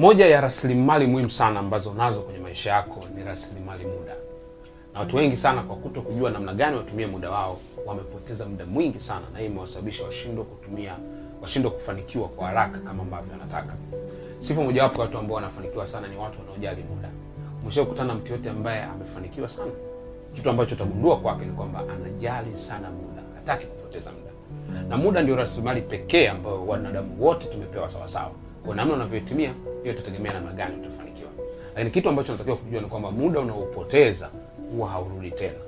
Moja ya rasilimali muhimu sana ambazo nazo kwenye maisha yako ni rasilimali muda, na watu wengi sana kwa kuto kujua namna gani watumie muda wao wamepoteza muda mwingi sana, na hii imewasababisha washindwe kutumia, washindwe kufanikiwa kwa haraka kama ambavyo wanataka. Sifa mojawapo ya watu ambao wanafanikiwa sana ni watu wanaojali muda. Umeshakutana na mtu yote ambaye amefanikiwa sana, kitu ambacho utagundua kwake ni kwamba anajali sana muda, hataki kupoteza muda, na muda ndio rasilimali pekee ambayo wanadamu wote tumepewa sawasawa. Kwa namna unavyoitumia hiyo itategemea namna gani utafanikiwa. Lakini kitu ambacho unatakiwa kujua ni kwamba muda unaopoteza huwa haurudi tena.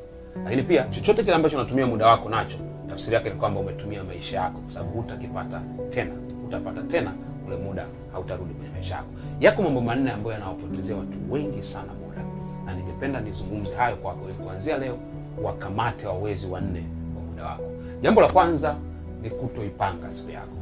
Lakini pia chochote kile ambacho unatumia muda wako nacho, tafsiri yake ni kwamba umetumia maisha yako, kwa sababu hutakipata tena, utapata tena ule muda, hautarudi kwenye maisha yako. Yako mambo manne ambayo yanawapotezea watu wengi sana muda, na ningependa nizungumze hayo kwako ili kuanzia leo wakamate wawezi wanne wa muda wako. Jambo la kwanza ni kutoipanga siku yako.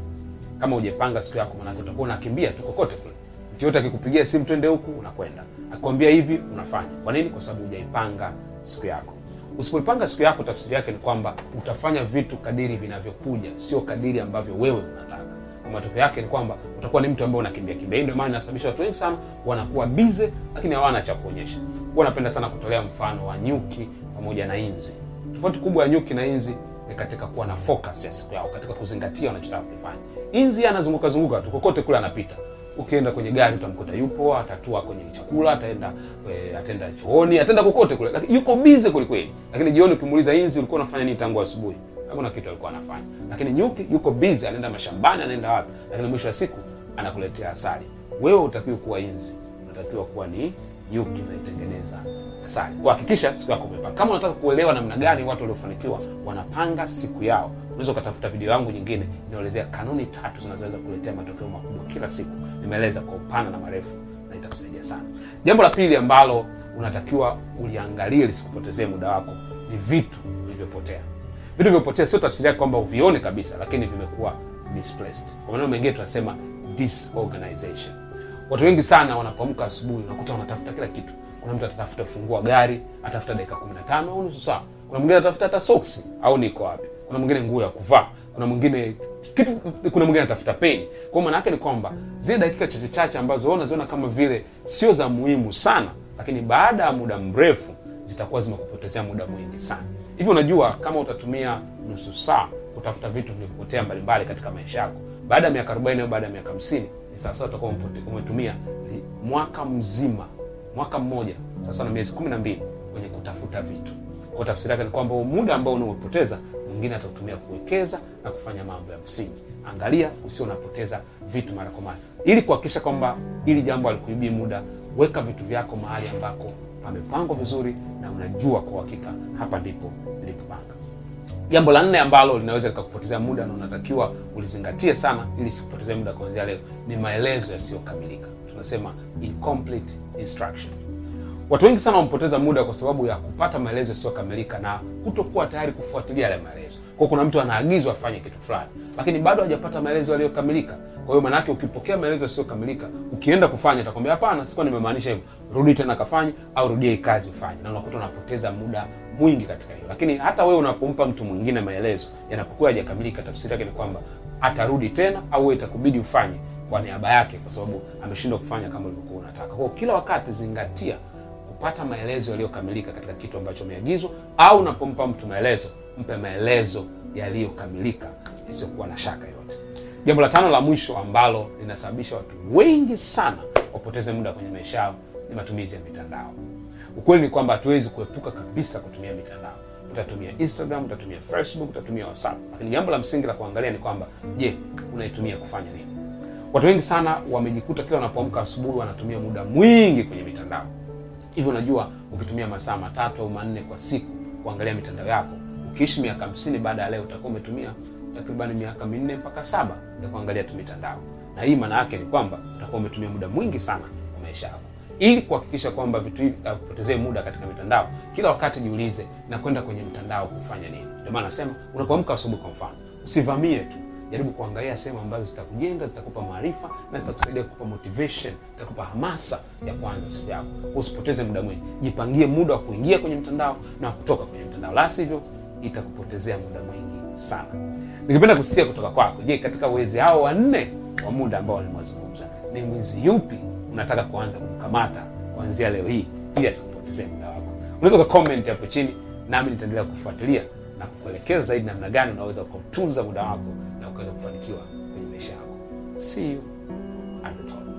Kama hujapanga siku yako, maanake utakuwa unakimbia tu kokote kule. Mtu yote akikupigia simu twende huku, unakwenda. Akikwambia hivi, unafanya. Kwa nini? Kwa sababu hujaipanga siku yako. Usipoipanga siku yako, tafsiri yake ni kwamba utafanya vitu kadiri vinavyokuja, sio kadiri ambavyo wewe unataka. Kwa matokeo yake ni kwamba utakuwa ni mtu ambaye unakimbia kimbia. Hii ndio maana inasababisha watu wengi sana wanakuwa bize, lakini hawana cha kuonyesha. Huwa napenda sana kutolea mfano wa nyuki pamoja na inzi. Tofauti kubwa ya nyuki na inzi ni katika kuwa na focus ya siku yao, katika kuzingatia wanachotaka kufanya. Inzi anazunguka zunguka tu kokote kule anapita. Ukienda kwenye gari utamkuta yupo, atatua kwenye chakula, ataenda e, ataenda chooni, ataenda kokote kule. Lakini yuko busy kweli kweli. Lakini jioni ukimuuliza inzi, ulikuwa unafanya nini tangu asubuhi? Hakuna kitu alikuwa anafanya. Lakini nyuki yuko busy, anaenda mashambani, anaenda wapi? Lakini mwisho wa siku anakuletea asali. Wewe utakiwa kuwa inzi, unatakiwa kuwa ni nyuki unaitengeneza asali. Kuhakikisha siku yako umepanga. Kama unataka kuelewa namna gani watu waliofanikiwa wanapanga siku yao, unaweza ukatafuta video yangu nyingine inaelezea kanuni tatu zinazoweza kuletea matokeo makubwa kila siku. Nimeeleza kwa upana na marefu na itakusaidia sana. Jambo la pili ambalo unatakiwa uliangalie lisikupotezee muda wako ni vitu vilivyopotea. Vitu vilivyopotea sio tafsiri yake kwamba uvione kabisa, lakini vimekuwa misplaced. Kwa maneno mengine tunasema disorganization. Watu wengi sana wanapoamka asubuhi unakuta wanatafuta kila kitu. Kuna mtu atatafuta funguo gari, atafuta dakika 15 au nusu saa. Kuna mwingine atafuta hata soksi au niko wapi. Kuna mwingine nguo ya kuvaa. Kuna mwingine kitu, kuna mwingine anatafuta peni. kwao maana yake ni kwamba zile dakika chache chache ambazo unaziona kama vile sio za muhimu sana, lakini baada ya muda mrefu zitakuwa zimekupotezea muda mwingi sana. hivyo unajua kama utatumia nusu saa kutafuta vitu vilivyopotea mbalimbali katika maisha yako, baada ya miaka 40 au baada ya miaka 50 ni sawa sawa utakuwa umetumia mwaka mzima, mwaka mmoja sasa na miezi 12 kwenye kutafuta vitu. Kwa tafsiri yake ni kwamba muda ambao unaopoteza mwingine atautumia kuwekeza na kufanya mambo ya msingi. Angalia usio unapoteza vitu mara kwa mara, ili kuhakikisha kwamba ili jambo alikuibii muda. Weka vitu vyako mahali ambako pamepangwa vizuri na unajua kwa uhakika hapa ndipo nilipopanga. Jambo la nne ambalo linaweza likakupotezea muda na unatakiwa ulizingatie sana ili sikupotezea muda kuanzia leo ni maelezo yasiyokamilika. Tunasema incomplete instruction. Watu wengi sana wamepoteza muda kwa sababu ya kupata maelezo yasiyokamilika na kutokuwa tayari kufuatilia yale maelezo. Kwa kuna mtu anaagizwa afanye kitu fulani, lakini bado hajapata maelezo yaliyokamilika. Kwa hiyo maanake, ukipokea maelezo yasiyokamilika, ukienda kufanya, utakwambia hapana, sikuwa nimemaanisha hivyo, rudi tena kafanye, au rudia hii kazi ufanye, na unakuta unapoteza muda mwingi katika hiyo. Lakini hata wewe unapompa mtu mwingine maelezo yanapokuwa hajakamilika, tafsiri yake ni kwamba atarudi tena, au itakubidi ufanye kwa niaba yake, kwa sababu ameshindwa kufanya kama ulivyokuwa unataka. Kwa kila wakati zingatia kupata maelezo yaliyokamilika katika kitu ambacho umeagizwa, au unapompa mtu maelezo, mpe maelezo yaliyokamilika isiyokuwa na shaka yoyote. Jambo la tano la mwisho ambalo linasababisha watu wengi sana wapoteze muda kwenye maisha yao ni matumizi ya mitandao. Ukweli ni kwamba hatuwezi kuepuka kabisa kutumia mitandao. Utatumia Instagram, utatumia Facebook, utatumia WhatsApp, lakini jambo la msingi la kuangalia ni kwamba, je, unaitumia kufanya nini? Watu wengi sana wamejikuta kila wanapoamka asubuhi wanatumia muda mwingi kwenye mitandao. Hivyo unajua, ukitumia masaa matatu au manne kwa siku kuangalia mitandao yako, ukiishi miaka hamsini baada ya leo utakuwa umetumia takribani miaka minne mpaka saba ya kuangalia tu mitandao, na hii maana yake ni kwamba utakuwa umetumia muda mwingi sana kwa maisha yako. Ili kuhakikisha kwamba vitu hivi havipotezee muda katika mitandao, kila wakati jiulize, na kwenda kwenye mtandao kufanya nini? Ndio maana nasema unapoamka asubuhi, kwa mfano, usivamie tu jaribu kuangalia sehemu ambazo zitakujenga, zitakupa maarifa na zitakusaidia kukupa motivation, zitakupa hamasa ya kuanza siku yako. Usipoteze muda mwingi, jipangie muda wa kuingia kwenye mtandao na kutoka kwenye mtandao, la sivyo itakupotezea muda mwingi sana. Ningependa kusikia kutoka kwako. Je, katika wezi hao wanne wa muda ambao nimewazungumza, ni mwizi yupi unataka kuanza kumkamata kuanzia leo hii ili asikupotezee muda wako? Unaweza ukakomenti hapo chini nami nitaendelea kufuatilia na kukuelekeza zaidi namna gani unaweza ukautunza muda wako na ukaweza kufanikiwa kwenye maisha yako. See you. At the top